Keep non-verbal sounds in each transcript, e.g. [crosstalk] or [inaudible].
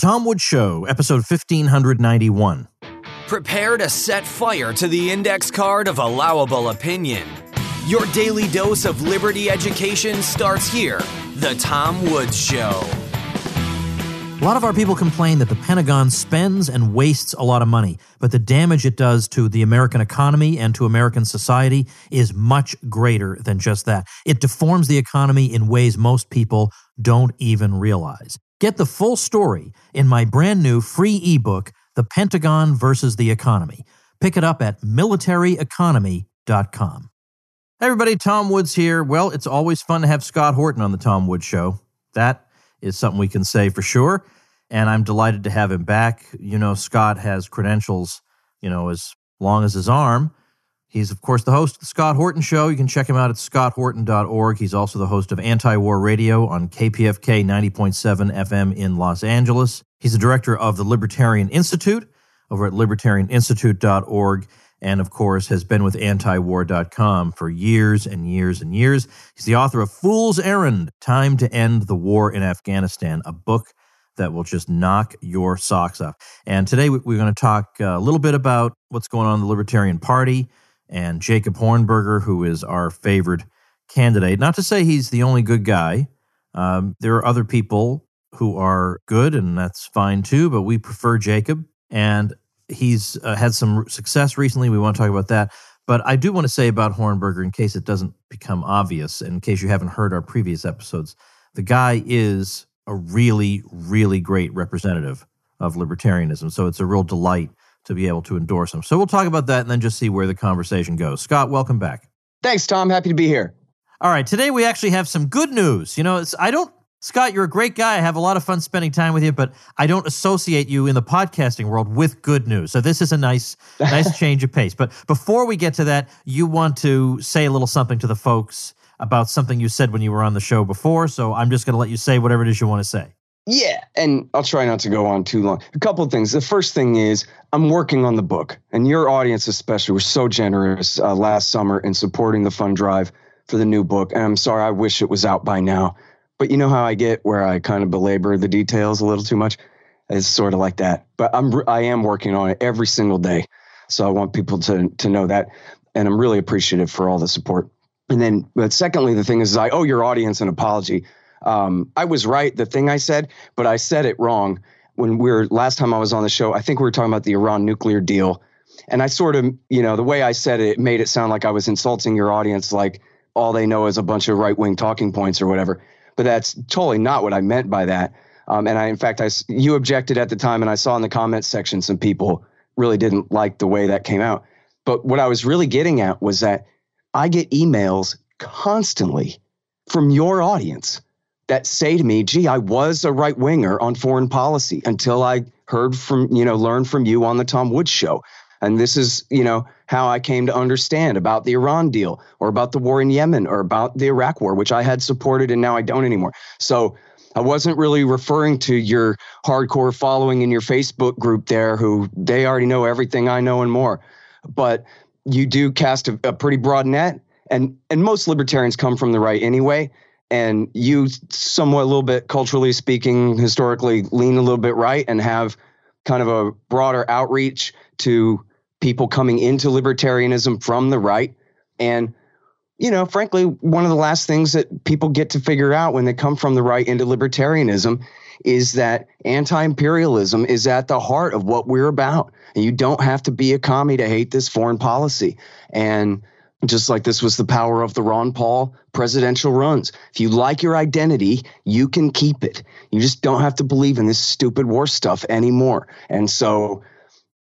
Tom Woods Show, episode 1591. Prepare to set fire to the index card of allowable opinion. Your daily dose of liberty education starts here. The Tom Woods Show. A lot of our people complain that the Pentagon spends and wastes a lot of money, but the damage it does to the American economy and to American society is much greater than just that. It deforms the economy in ways most people don't even realize. Get the full story in my brand new free ebook, The Pentagon versus the Economy. Pick it up at militaryeconomy.com. Hey everybody, Tom Woods here. Well, it's always fun to have Scott Horton on the Tom Woods Show. That is something we can say for sure. And I'm delighted to have him back. You know, Scott has credentials, you know, as long as his arm. He's, of course, the host of the Scott Horton Show. You can check him out at scotthorton.org. He's also the host of Anti War Radio on KPFK 90.7 FM in Los Angeles. He's the director of the Libertarian Institute over at libertarianinstitute.org. And of course, has been with antiwar.com for years and years and years. He's the author of Fool's Errand Time to End the War in Afghanistan, a book that will just knock your socks off. And today we're going to talk uh, a little bit about what's going on in the Libertarian Party and Jacob Hornberger, who is our favored candidate. Not to say he's the only good guy. Um, there are other people who are good, and that's fine too, but we prefer Jacob. And he's uh, had some success recently. We want to talk about that. But I do want to say about Hornberger, in case it doesn't become obvious, in case you haven't heard our previous episodes, the guy is a really, really great representative of libertarianism. So it's a real delight to be able to endorse him. So we'll talk about that and then just see where the conversation goes. Scott, welcome back. Thanks, Tom. Happy to be here. All right, today we actually have some good news. You know, I don't Scott, you're a great guy. I have a lot of fun spending time with you, but I don't associate you in the podcasting world with good news. So this is a nice, nice [laughs] change of pace. But before we get to that, you want to say a little something to the folks about something you said when you were on the show before. So I'm just going to let you say whatever it is you want to say. Yeah, and I'll try not to go on too long. A couple things. The first thing is I'm working on the book, and your audience especially was so generous uh, last summer in supporting the fund drive for the new book. And I'm sorry, I wish it was out by now. But you know how I get where I kind of belabor the details a little too much. It's sort of like that. But I'm I am working on it every single day, so I want people to to know that, and I'm really appreciative for all the support. And then, but secondly, the thing is, I owe your audience an apology. Um, I was right, the thing I said, but I said it wrong when we were last time I was on the show. I think we were talking about the Iran nuclear deal. And I sort of, you know, the way I said it, it made it sound like I was insulting your audience, like all they know is a bunch of right wing talking points or whatever. But that's totally not what I meant by that. Um, and I, in fact, I you objected at the time, and I saw in the comments section some people really didn't like the way that came out. But what I was really getting at was that I get emails constantly from your audience that say to me, gee, I was a right winger on foreign policy until I heard from, you know, learned from you on the Tom Woods show. And this is, you know, how I came to understand about the Iran deal or about the war in Yemen or about the Iraq war, which I had supported and now I don't anymore. So I wasn't really referring to your hardcore following in your Facebook group there, who they already know everything I know and more. But you do cast a, a pretty broad net, and and most libertarians come from the right anyway. And you, somewhat a little bit culturally speaking, historically lean a little bit right and have kind of a broader outreach to people coming into libertarianism from the right. And, you know, frankly, one of the last things that people get to figure out when they come from the right into libertarianism is that anti imperialism is at the heart of what we're about. And you don't have to be a commie to hate this foreign policy. And just like this was the power of the Ron Paul presidential runs. If you like your identity, you can keep it. You just don't have to believe in this stupid war stuff anymore. And so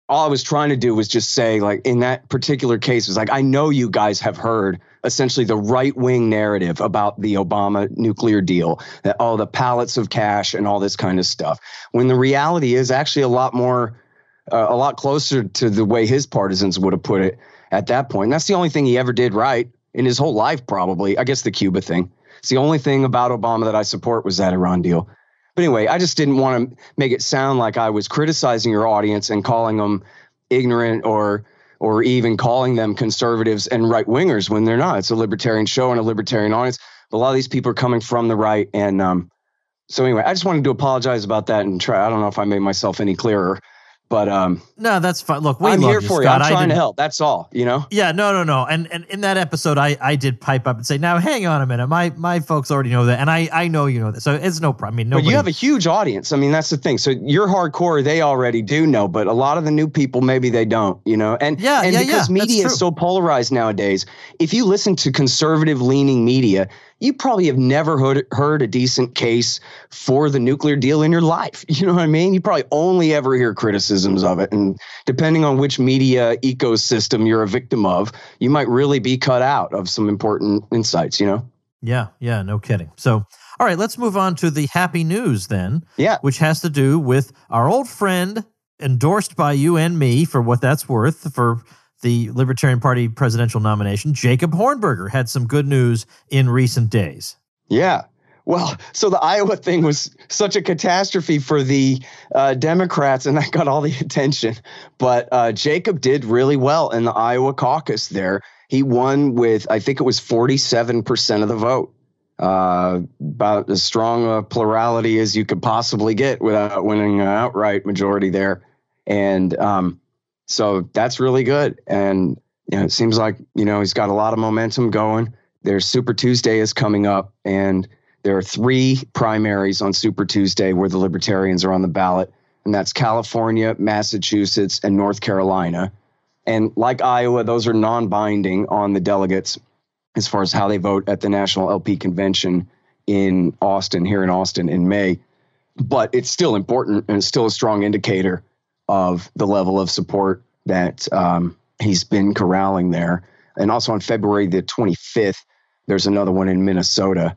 all I was trying to do was just say, like, in that particular case, was like, I know you guys have heard essentially the right wing narrative about the Obama nuclear deal, that all the pallets of cash and all this kind of stuff. When the reality is actually a lot more, uh, a lot closer to the way his partisans would have put it at that point. And that's the only thing he ever did right in his whole life, probably. I guess the Cuba thing. It's the only thing about Obama that I support was that Iran deal. But anyway, I just didn't want to make it sound like I was criticizing your audience and calling them ignorant or or even calling them conservatives and right wingers when they're not. It's a libertarian show and a libertarian audience. But a lot of these people are coming from the right, and um, so anyway, I just wanted to apologize about that and try. I don't know if I made myself any clearer. But um, no, that's fine. Look, I'm here you, for Scott. you. I'm trying to help. That's all. You know. Yeah, no, no, no. And and in that episode, I I did pipe up and say, now hang on a minute, my my folks already know that, and I I know you know that, so it's no problem. I mean, But you have a huge audience. I mean, that's the thing. So you're hardcore. They already do know, but a lot of the new people maybe they don't. You know, and Yeah, and yeah, because yeah, media is so polarized nowadays. If you listen to conservative leaning media, you probably have never heard heard a decent case for the nuclear deal in your life. [laughs] You know what I mean? You probably only ever hear criticisms of it, and depending on which media ecosystem you're a victim of, you might really be cut out of some important insights. You know? yeah, yeah, no kidding. So, all right, let's move on to the happy news then, Yeah. which has to do with our old friend, endorsed by you and me for what that's worth for the Libertarian Party presidential nomination. Jacob Hornberger had some good news in recent days. Yeah. Well, so the Iowa thing was such a catastrophe for the uh, Democrats, and that got all the [laughs] attention. But uh, Jacob did really well in the Iowa caucus there. He won with, I think it was 47% of the vote, uh, about as strong a plurality as you could possibly get without winning an outright majority there. And um, so that's really good. And you know, it seems like, you know, he's got a lot of momentum going. There's Super Tuesday is coming up, and there are three primaries on Super Tuesday where the Libertarians are on the ballot, and that's California, Massachusetts, and North Carolina. And like Iowa, those are non binding on the delegates as far as how they vote at the National LP Convention in Austin, here in Austin in May. But it's still important and it's still a strong indicator of the level of support that um, he's been corralling there. And also on February the 25th, there's another one in Minnesota.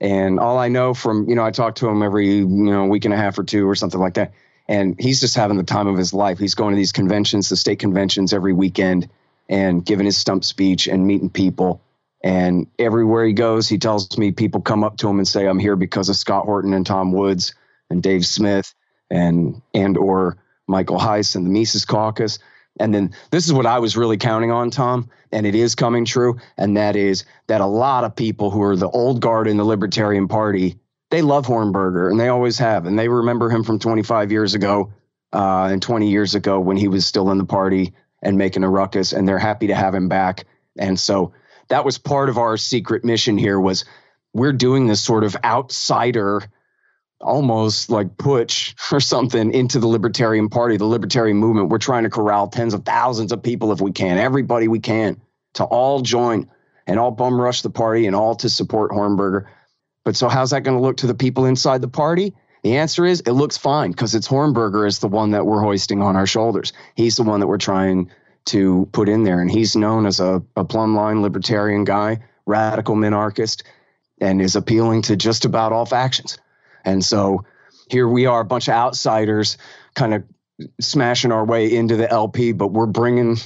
And all I know from, you know, I talk to him every, you know, week and a half or two or something like that. And he's just having the time of his life. He's going to these conventions, the state conventions every weekend and giving his stump speech and meeting people. And everywhere he goes, he tells me people come up to him and say, I'm here because of Scott Horton and Tom Woods and Dave Smith and and or Michael Heise and the Mises Caucus. And then this is what I was really counting on, Tom, and it is coming true. And that is that a lot of people who are the old guard in the Libertarian Party, they love Hornberger and they always have. And they remember him from 25 years ago uh, and 20 years ago when he was still in the party and making a ruckus. And they're happy to have him back. And so that was part of our secret mission here was we're doing this sort of outsider almost like putsch [laughs] or something into the libertarian party the libertarian movement. We're trying to corral tens of thousands of people if we can everybody we can to all join and all bum rush the party and all to support hornberger. But so how's that going to look to the people inside the party? The answer is it looks fine because it's hornberger is the one that we're hoisting on our shoulders. He's the one that we're trying to put in there and he's known as a, a plumb line libertarian guy radical minarchist and is appealing to just about all factions and so here we are, a bunch of outsiders kind of smashing our way into the LP, but we're bringing,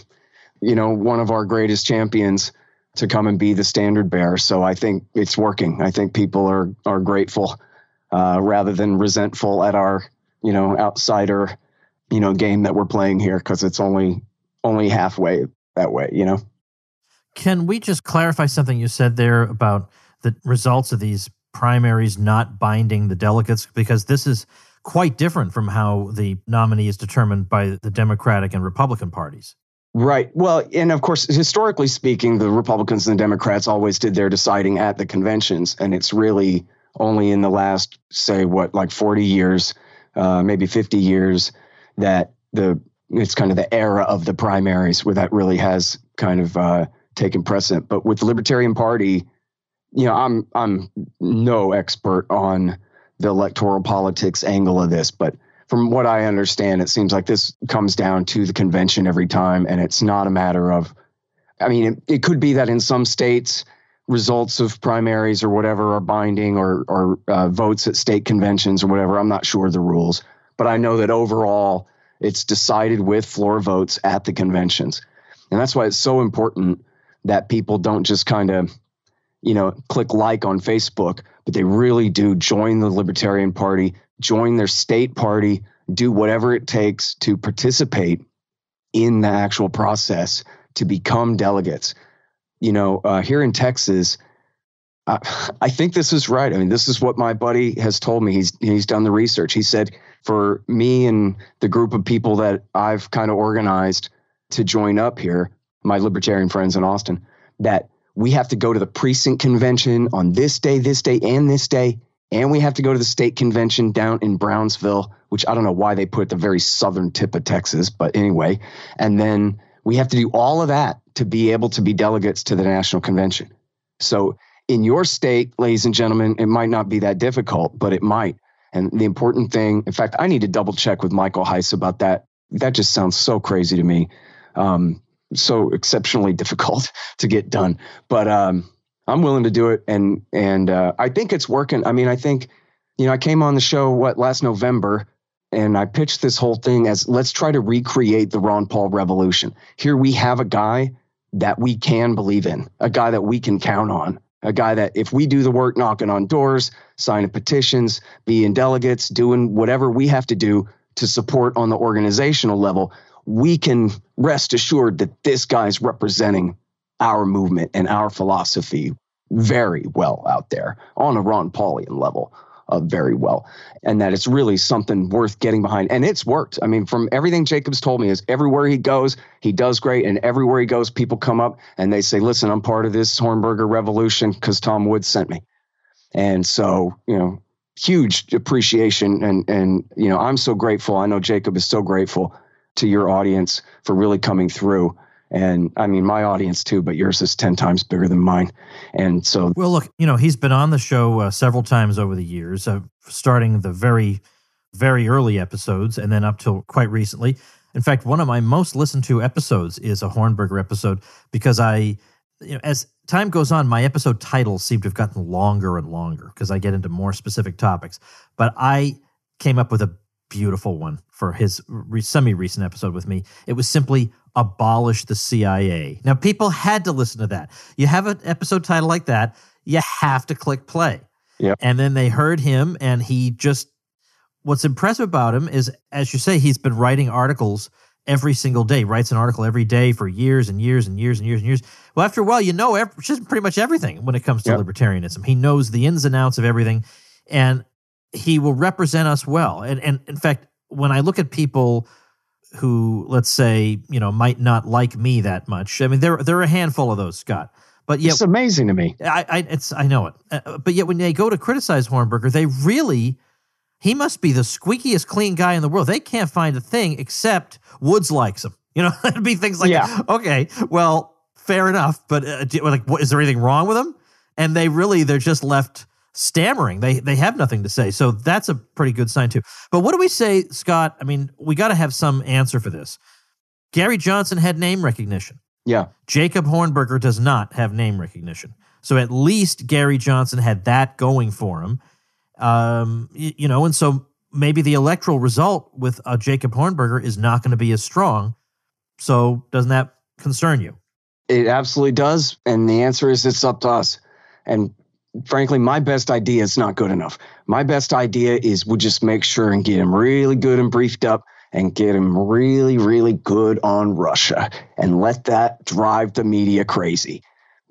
you know, one of our greatest champions to come and be the standard bearer. So I think it's working. I think people are are grateful uh, rather than resentful at our, you know, outsider, you know, game that we're playing here because it's only only halfway that way, you know. Can we just clarify something you said there about the results of these primaries not binding the delegates? Because this is quite different from how the nominee is determined by the Democratic and Republican parties. Right. Well, and of course, historically speaking, the Republicans and the Democrats always did their deciding at the conventions. And it's really only in the last, say, what, like 40 years, uh, maybe 50 years, that the it's kind of the era of the primaries where that really has kind of uh, taken precedent. But with the Libertarian Party, you know, I'm I'm no expert on the electoral politics angle of this, but from what I understand, it seems like this comes down to the convention every time, and it's not a matter of. I mean, it, it could be that in some states, results of primaries or whatever are binding, or or uh, votes at state conventions or whatever. I'm not sure of the rules, but I know that overall, it's decided with floor votes at the conventions, and that's why it's so important that people don't just kind of you know, click like on Facebook, but they really do join the Libertarian Party, join their state party, do whatever it takes to participate in the actual process to become delegates. You know, uh, here in Texas, [laughs] I think this is right. I mean, this is what my buddy has told me. He's he's done the research. He said for me and the group of people that I've kind of organized to join up here, my libertarian friends in Austin, that we have to go to the precinct convention on this day, this day, and this day, and we have to go to the state convention down in Brownsville, which I don't know why they put the very southern tip of Texas, but anyway, and then we have to do all of that to be able to be delegates to the national convention. So in your state, ladies and gentlemen, it might not be that difficult, but it might. And the important thing, in fact, I need to double check with Michael Heise about that. That just sounds so crazy to me. Um, so exceptionally difficult [laughs] to get done. But um, I'm willing to do it, and and uh, I think it's working. I mean, I think you know I came on the show what last November, and I pitched this whole thing as let's try to recreate the Ron Paul revolution. Here we have a guy that we can believe in, a guy that we can count on, a guy that if we do the work knocking on doors, signing petitions, being delegates, doing whatever we have to do to support on the organizational level, we can rest assured that this guy's representing our movement and our philosophy very well out there on a Ron Paulian level uh, very well, and that it's really something worth getting behind. And it's worked. I mean, from everything Jacob's told me, is everywhere he goes, he does great, and everywhere he goes, people come up and they say, "Listen, I'm part of this Hornberger revolution because Tom Woods sent me." And so, you know, huge appreciation, and and you know, I'm so grateful. I know Jacob is so grateful to your audience for really coming through and I mean my audience too, but yours is ten times bigger than mine, and so well, look, you know, he's been on the show uh, several times over the years, uh, starting the very, very early episodes, and then up till quite recently. In fact, one of my most listened to episodes is a Hornberger episode because I, you know, as time goes on, my episode titles seem to have gotten longer and longer because I get into more specific topics. But I came up with a beautiful one for his re- semi recent episode with me. It was simply abolish the CIA. Now, people had to listen to that. You have an episode title like that, you have to click play. Yeah. And then they heard him, and he just, what's impressive about him is, as you say, he's been writing articles every single day, writes an article every day for years and years and years and years and years. Well, after a while, you know just pretty much everything when it comes to yep. libertarianism. He knows the ins and outs of everything, and he will represent us well. And, and in fact, when I look at people who, let's say, you know, might not like me that much. I mean, there there are a handful of those, Scott. But yet, it's amazing to me. I, I it's I know it. Uh, but yet, when they go to criticize Hornberger, they really he must be the squeakiest clean guy in the world. They can't find a thing except Woods likes him. You know, [laughs] it'd be things like, yeah. okay, well, fair enough, but uh, do, like, what, is there anything wrong with him? And they really they're just left stammering. They they have nothing to say. So that's a pretty good sign too. But what do we say, Scott? I mean, we got to have some answer for this. Gary Johnson had name recognition. Yeah. Jacob Hornberger does not have name recognition. So at least Gary Johnson had that going for him. Um, you, you know, and so maybe the electoral result with uh, Jacob Hornberger is not going to be as strong. So doesn't that concern you? It absolutely does. And the answer is it's up to us. And frankly, my best idea is not good enough. My best idea is we'll just make sure and get him really good and briefed up and get him really, really good on Russia and let that drive the media crazy.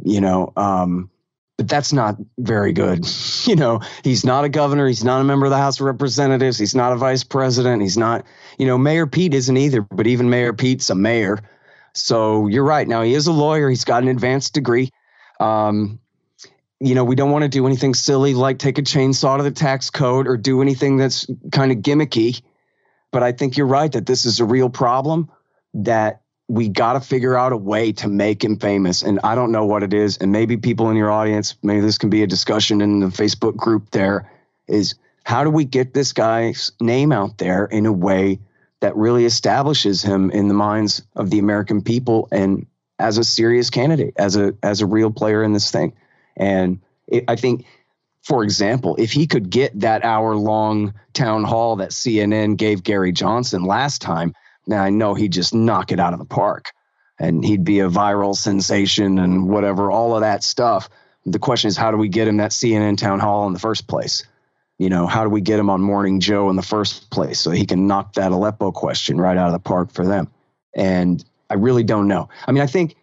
You know, um, but that's not very good. [laughs] You know, he's not a governor. He's not a member of the House of Representatives. He's not a vice president. He's not, you know, Mayor Pete isn't either, but even Mayor Pete's a mayor. So you're right. Now he is a lawyer. He's got an advanced degree. Um, you know, we don't want to do anything silly like take a chainsaw to the tax code or do anything that's kind of gimmicky. But I think you're right that this is a real problem that we got to figure out a way to make him famous. And I don't know what it is. And maybe people in your audience, maybe this can be a discussion in the Facebook group there is how do we get this guy's name out there in a way that really establishes him in the minds of the American people and as a serious candidate, as a as a real player in this thing. And it, I think, for example, if he could get that hour long town hall that CNN gave Gary Johnson last time, now I know he'd just knock it out of the park and he'd be a viral sensation and whatever, all of that stuff. The question is, how do we get him that CNN town hall in the first place? You know, how do we get him on Morning Joe in the first place so he can knock that Aleppo question right out of the park for them? And I really don't know. I mean, I think,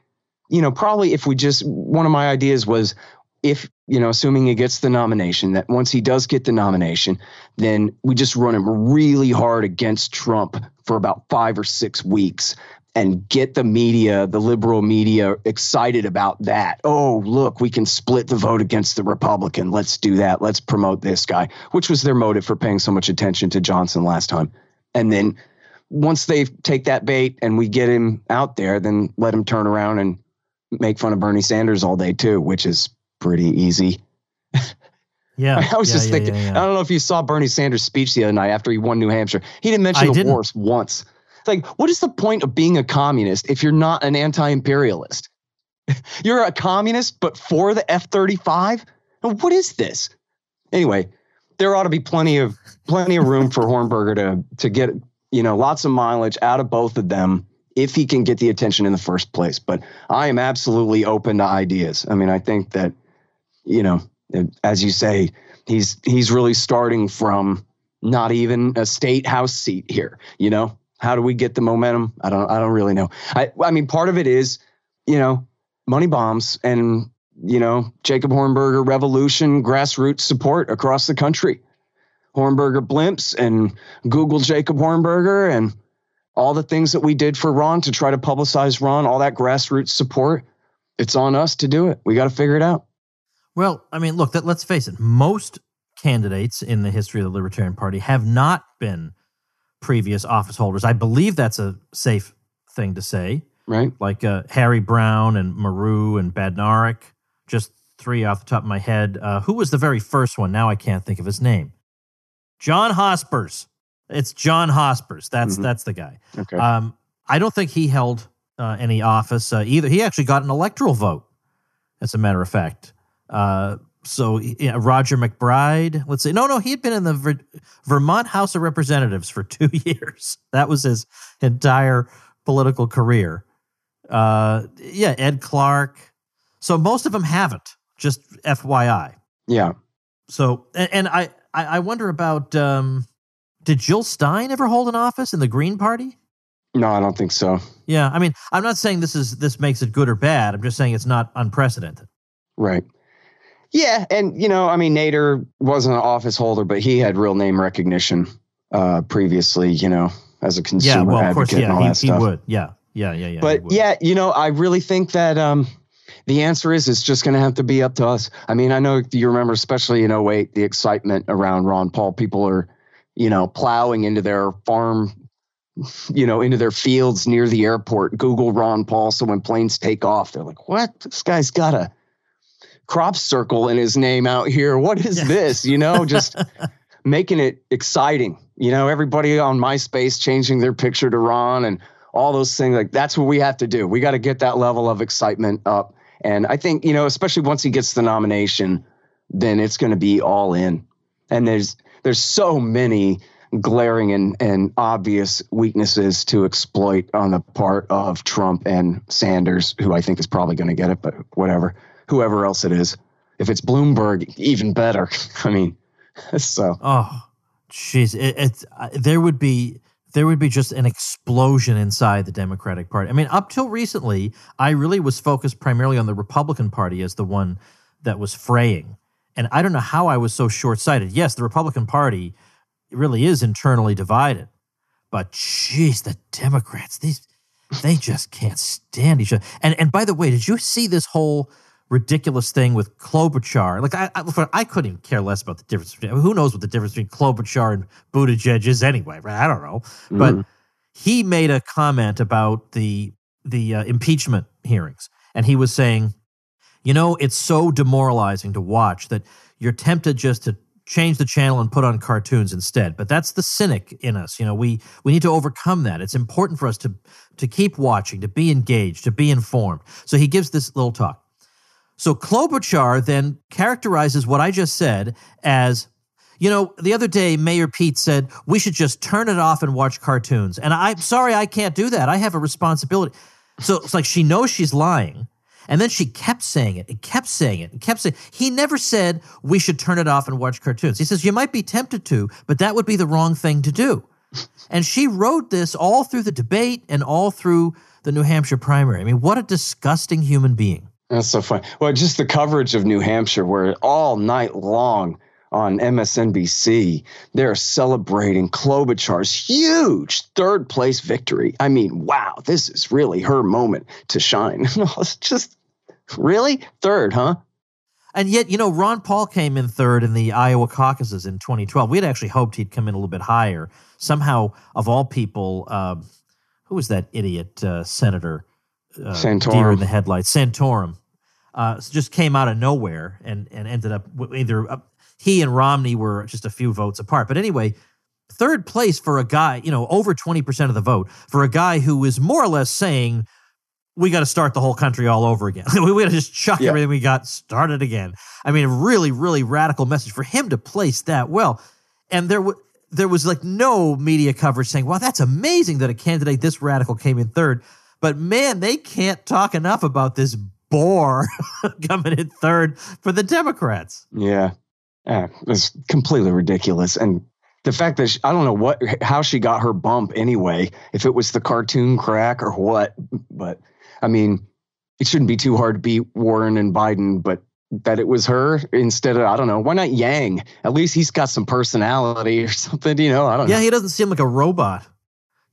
you know, probably if we just, one of my ideas was if you know, assuming he gets the nomination, that once he does get the nomination, then we just run him really hard against Trump for about five or six weeks and get the media, the liberal media, excited about that. Oh, look, we can split the vote against the Republican. Let's do that. Let's promote this guy, which was their motive for paying so much attention to Johnson last time. And then once they take that bait and we get him out there, then let him turn around and make fun of Bernie Sanders all day too, which is pretty easy. [laughs] Yeah, [laughs] I was yeah, just yeah, thinking. yeah. I don't know if you saw Bernie Sanders' speech the other night after he won New Hampshire. He didn't mention I the didn't. wars once. It's like, what is the point of being a communist if you're not an anti-imperialist? [laughs] you're a communist, but for the F-35. What is this? Anyway, there ought to be plenty of plenty of room for Hornberger to to get you know lots of mileage out of both of them if he can get the attention in the first place. But I am absolutely open to ideas. I mean, I think that you know, as you say, he's he's really starting from not even a state house seat here. You know, how do we get the momentum? I don't I don't really know. I I mean, part of it is you know money bombs and you know Jacob Hornberger revolution grassroots support across the country. Hornberger blimps and Google Jacob Hornberger and all the things that we did for Ron to try to publicize Ron, all that grassroots support. It's on us to do it. We got to figure it out. Well, I mean, look, that, let's face it. Most candidates in the history of the Libertarian Party have not been previous office holders. I believe that's a safe thing to say. Right? Like uh, Harry Browne and Marrou and Badnarik, just three off the top of my head. Uh, who was the very first one? Now I can't think of his name. John Hospers. It's John Hospers. That's Mhm. that's the guy. Okay. Um, I don't think he held uh, any office uh, either. He actually got an electoral vote, as a matter of fact. Uh, so yeah, Roger MacBride. Let's see. No, no, he had been in the Ver- Vermont House of Representatives for [laughs] two years. That was his entire political career. Uh, yeah, Ed Clark. So most of them haven't. Just FYI. yeah. So, and, and I, I I wonder about. Um, did Jill Stein ever hold an office in the Green Party? No, I don't think so. Yeah, I mean, I'm not saying this is this makes it good or bad. I'm just saying it's not unprecedented. Right. Yeah, and you know, I mean, Nader wasn't an office holder, but he had real name recognition uh, previously. You know, as a consumer yeah, well, of advocate course, and all yeah, that he, he would. Yeah, yeah, yeah, yeah. but yeah, you know, I really think that um, the answer is it's just going to have to be up to us. I mean, I know you remember, especially in 08, the excitement around Ron Paul. People are, you know, plowing into their farm, you know, into their fields near the airport. Google Ron Paul. So when planes take off, they're like, what? This guy's got a crop circle in his name out here. What is Yeah. this? You know, just [laughs] making it exciting. You know, everybody on MySpace changing their picture to Ron and all those things. Like that's what we have to do. We got to get that level of excitement up. And I think, you know, especially once he gets the nomination, then it's going to be all in. And there's there's so many glaring and, and obvious weaknesses to exploit on the part of Trump and Sanders, who I think is probably going to get it, but whatever. Whoever else it is. If it's Bloomberg, even better. [laughs] I mean, [laughs] so Oh, jeez, it, it's uh, there would be there would be just an explosion inside the Democratic Party. I mean, up till recently, I really was focused primarily on the Republican Party as the one that was fraying, and I don't know how I was so short sighted. Yes, the Republican Party really is internally divided, but jeez, the Democrats these they just can't stand each other. And and by the way, did you see this whole? Ridiculous thing with Klobuchar. Like I, I, I couldn't even care less about the difference. Between, who knows what the difference between Klobuchar and Buttigieg is anyway? Right? I don't know. But Mhm. he made a comment about the the uh, impeachment hearings, and he was saying, you know, it's so demoralizing to watch that you're tempted just to change the channel and put on cartoons instead. But that's the cynic in us. You know, we we need to overcome that. It's important for us to to keep watching, to be engaged, to be informed. So he gives this little talk. So Klobuchar then characterizes what I just said as, you know, the other day Mayor Pete said we should just turn it off and watch cartoons. And I'm sorry I can't do that. I have a responsibility. So it's like she knows she's lying. And then she kept saying it and kept saying it and kept saying he never said we should turn it off and watch cartoons. He says you might be tempted to, but that would be the wrong thing to do. And she rode this all through the debate and all through the New Hampshire primary. I mean, what a disgusting human being. That's so funny. Well, just the coverage of New Hampshire, where all night long on MSNBC, they're celebrating Klobuchar's huge third place victory. I mean, wow, this is really her moment to shine. [laughs] just really third, huh? And yet, you know, Ron Paul came in third in the Iowa caucuses in 2012. We had actually hoped he'd come in a little bit higher. Somehow, of all people, uh, who was that idiot uh, senator? Uh, Santorum. Deer in the headlights. Santorum. Uh, just came out of nowhere and, and ended up either uh, he and Romney were just a few votes apart. But anyway, third place for a guy, you know, over 20% of the vote for a guy who is more or less saying, we got to start the whole country all over again. [laughs] we got to just chuck yeah. everything we got, started again. I mean, a really, really radical message for him to place that well. And there, w- there was like no media coverage saying, "Wow, that's amazing that a candidate this radical came in third. But man, they can't talk enough about this bore [laughs] coming in third for the Democrats. Yeah, yeah, it's completely ridiculous. And the fact that she, I don't know what how she got her bump anyway, if it was the cartoon crack or what, but I mean, it shouldn't be too hard to beat Warren and Biden, but that it was her instead of I don't know why not Yang? At least he's got some personality or [laughs] something, you know. I don't yeah, know. he doesn't seem like a robot.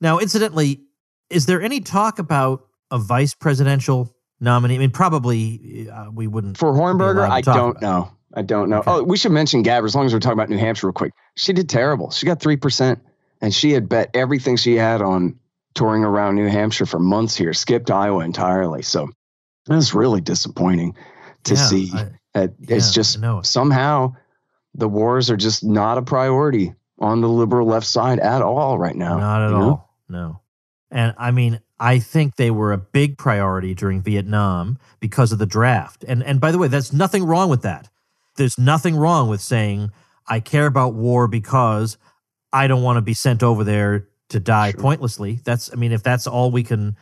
Now, incidentally, is there any talk about a vice presidential nominee? I mean, probably uh, we wouldn't for Hornberger. I don't know. I don't know. Okay. Oh, we should mention Gab as long as we're talking about New Hampshire real quick. She did terrible. She got three percent, and she had bet everything she had on touring around New Hampshire for months here, skipped Iowa entirely. So it was really disappointing to yeah, see I, that yeah, it's just somehow the wars are just not a priority on the liberal left side at all right now. Not at all. Know? No. And I mean, I think they were a big priority during Vietnam because of the draft. And and by the way, that's nothing wrong with that. There's nothing wrong with saying I care about war because I don't want to be sent over there to die sure. pointlessly. That's I mean, if that's all we can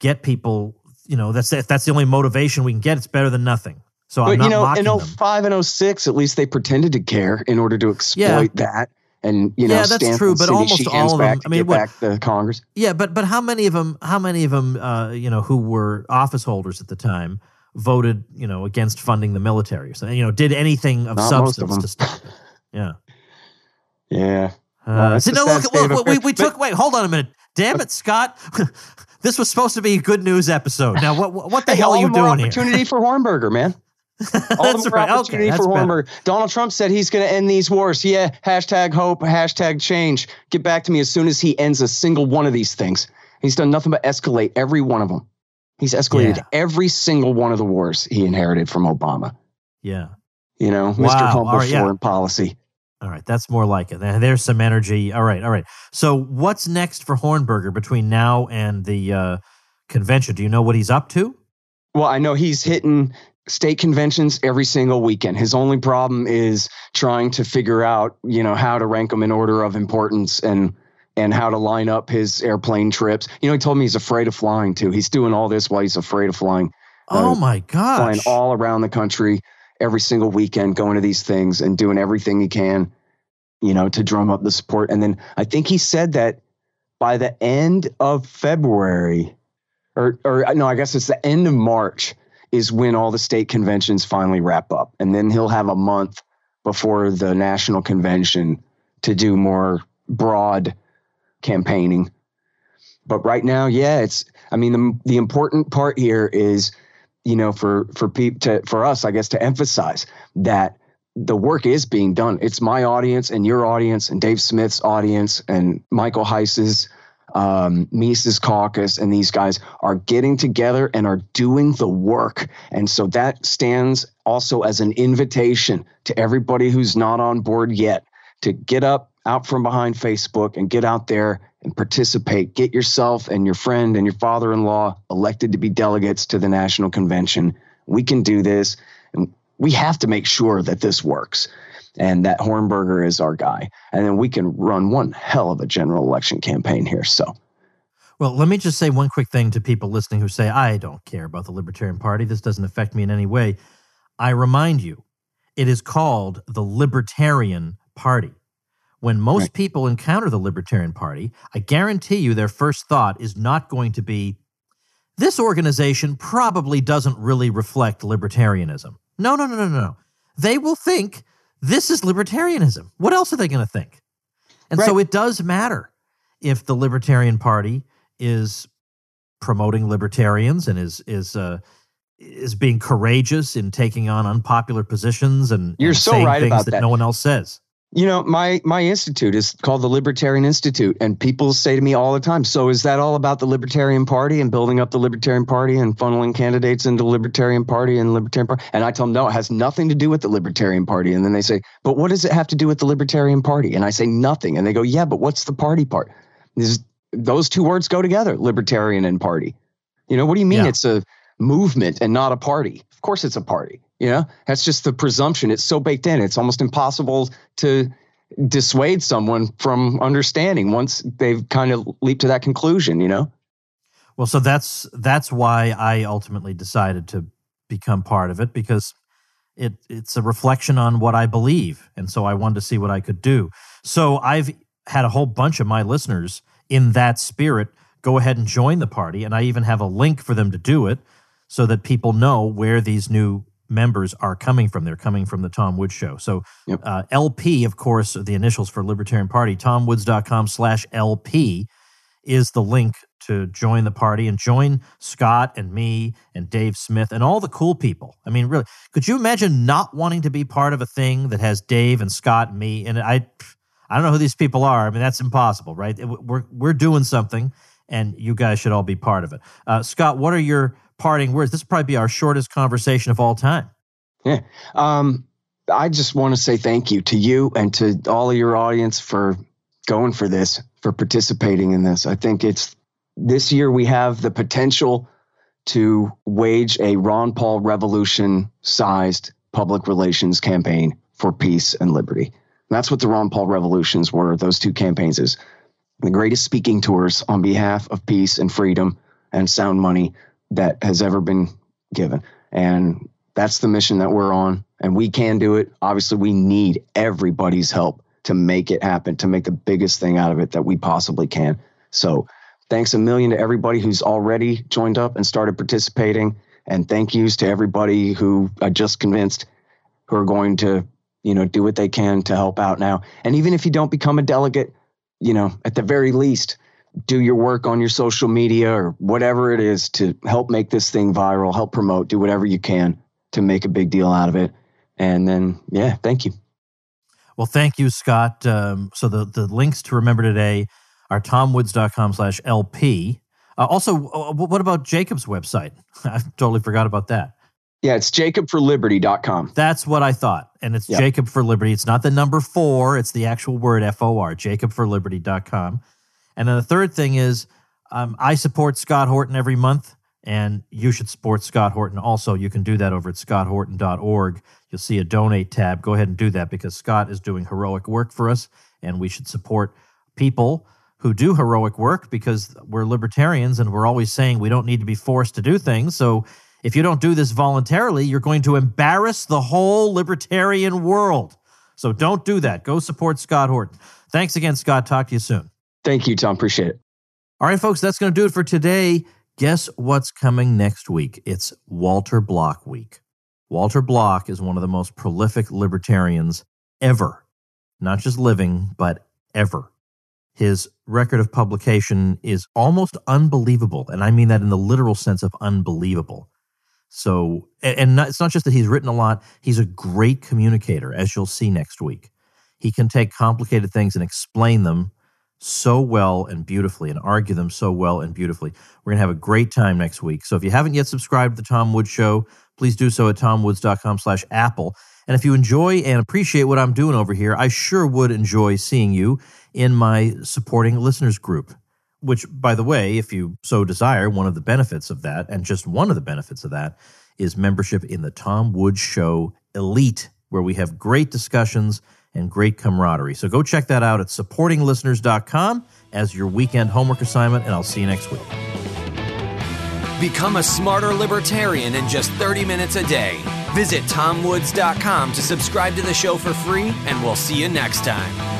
get people, you know, that's if that's the only motivation we can get, it's better than nothing. So but, I'm not you know, in 05 and 06, at least they pretended to care in order to exploit yeah. that. And you know, yeah, that's true. But almost all of them. I mean, what, back the Congress. Yeah, but but how many of them? How many of them? Uh, you know, who were office holders at the time voted, you know, against funding the military. So you know, did anything of Not substance of to stop it? Yeah. Yeah. Uh, no, look, look, look we, we took. Wait, hold on a minute. Damn it, Scott. [laughs] this was supposed to be a good news episode. Now, what what the hey, hell are you doing opportunity here? for [laughs] Hornberger, man. [laughs] All that's right. opportunity okay, for Hornberger. Donald Trump said he's going to end these wars. Yeah. Hashtag hope. Hashtag change. Get back to me as soon as he ends a single one of these things. He's done nothing but escalate every one of them. He's escalated yeah. every single one of the wars he inherited from Obama. Yeah. You know, wow. Mr. Humble right, foreign yeah. policy. All right, that's more like it. There's some energy. All right, all right. So, what's next for Hornberger between now and the uh, convention? Do you know what he's up to? Well, I know he's hitting state conventions every single weekend. His only problem is trying to figure out, you know, how to rank them in order of importance and and how to line up his airplane trips. You know, he told me he's afraid of flying too. He's doing all this while he's afraid of flying. Oh uh, my god. Flying all around the country every single weekend, going to these things and doing everything he can, you know, to drum up the support. And then I think he said that by the end of February, or or no, I guess it's the end of March is when all the state conventions finally wrap up. And then he'll have a month before the national convention to do more broad campaigning. But right now, yeah, it's I mean the the important part here is you know, for for people to for us, I guess, to emphasize that the work is being done. It's my audience and your audience and Dave Smith's audience and Michael Heise's, um, Mises Caucus, and these guys are getting together and are doing the work. And so that stands also as an invitation to everybody who's not on board yet to get up out from behind Facebook and get out there and participate. Get yourself and your friend and your father in law elected to be delegates to the national convention. We can do this. And we have to make sure that this works and that Hornberger is our guy. And then we can run one hell of a general election campaign here. So. Well, let me just say one quick thing to people listening who say, I don't care about the Libertarian Party. This doesn't affect me in any way. I remind you, it is called the Libertarian Party. When most right. people encounter the Libertarian Party, I guarantee you their first thought is not going to be, this organization probably doesn't really reflect libertarianism. No, no, no, no, no. They will think this is libertarianism. What else are they going to think? And right. so it does matter if the Libertarian Party is promoting libertarians and is is uh, is being courageous in taking on unpopular positions and you're and so saying right things about that, that no one else says. You know, my my institute is called the Libertarian Institute, and people say to me all the time, "So is that all about the Libertarian Party and building up the Libertarian Party and funneling candidates into the Libertarian Party and Libertarian Party?" And I tell them, "No, it has nothing to do with the Libertarian Party." And then they say, "But what does it have to do with the Libertarian Party?" And I say, "Nothing." And they go, "Yeah, but what's the party part?" This, those two words go together: libertarian and party. You know, what do you mean? Yeah. It's a movement and not a party. Of course, it's a party. You know, that's just the presumption. It's so baked in. It's almost impossible to dissuade someone from understanding once they've kind of leaped to that conclusion. You know. Well, so that's that's why I ultimately decided to become part of it because it it's a reflection on what I believe, and so I wanted to see what I could do. So I've had a whole bunch of my listeners in that spirit go ahead and join the party, and I even have a link for them to do it so that people know where these new members are coming from. They're coming from the Tom Woods Show. So yep. uh, LP, of course, the initials for Libertarian Party, tomwoods.com slash LP is the link to join the party and join Scott and me and Dave Smith and all the cool people. I mean, really, could you imagine not wanting to be part of a thing that has Dave and Scott and me? And I, I don't know who these people are. I mean, that's impossible, right? We're we're doing something, and you guys should all be part of it. Uh, Scott, what are your parting words? This will probably be our shortest conversation of all time. Yeah. Um, I just want to say thank you to you and to all of your audience for going for this, for participating in this. I think it's this year we have the potential to wage a Ron Paul revolution sized public relations campaign for peace and liberty. And that's what the Ron Paul revolutions were, those two campaigns is the greatest speaking tours on behalf of peace and freedom and sound money that has ever been given. And that's the mission that we're on. And we can do it. Obviously, we need everybody's help to make it happen, to make the biggest thing out of it that we possibly can. So, thanks a million to everybody who's already joined up and started participating. And thank yous to everybody who I just convinced who are going to, you know, do what they can to help out now. And even if you don't become a delegate, you know, at the very least, do your work on your social media or whatever it is to help make this thing viral, help promote, do whatever you can to make a big deal out of it. And then, yeah, thank you. Well, thank you, Scott. Um, so the, the links to remember today are tomwoods.com slash LP. Uh, also, uh, what about Jacob's website? [laughs] I totally forgot about that. Yeah, it's jacobforliberty.com. That's what I thought. And it's yep. Jacob for Liberty. It's not the number four, it's the actual word F O R, jacobforliberty.com. And then the third thing is um, I support Scott Horton every month, and you should support Scott Horton also. You can do that over at scotthorton.org. You'll see a donate tab. Go ahead and do that because Scott is doing heroic work for us, and we should support people who do heroic work because we're libertarians and we're always saying we don't need to be forced to do things. So if you don't do this voluntarily, you're going to embarrass the whole libertarian world. So don't do that. Go support Scott Horton. Thanks again, Scott. Talk to you soon. Thank you, Tom. Appreciate it. All right, folks, that's going to do it for today. Guess what's coming next week? It's Walter Block Week. Walter Block is one of the most prolific libertarians ever, not just living, but ever. His record of publication is almost unbelievable. And I mean that in the literal sense of unbelievable. So, and not, it's not just that he's written a lot, he's a great communicator, as you'll see next week. He can take complicated things and explain them so well and beautifully and argue them so well and beautifully. We're going to have a great time next week. So if you haven't yet subscribed to the Tom Woods Show, please do so at tomwoods.com slash apple. And if you enjoy and appreciate what I'm doing over here, I sure would enjoy seeing you in my supporting listeners group, which, by the way, if you so desire, one of the benefits of that, and just one of the benefits of that, is membership in the Tom Woods Show Elite, where we have great discussions – and great camaraderie. So go check that out at supportinglisteners.com as your weekend homework assignment, and I'll see you next week. Become a smarter libertarian in just 30 minutes a day. Visit tomwoods.com to subscribe to the show for free, and we'll see you next time.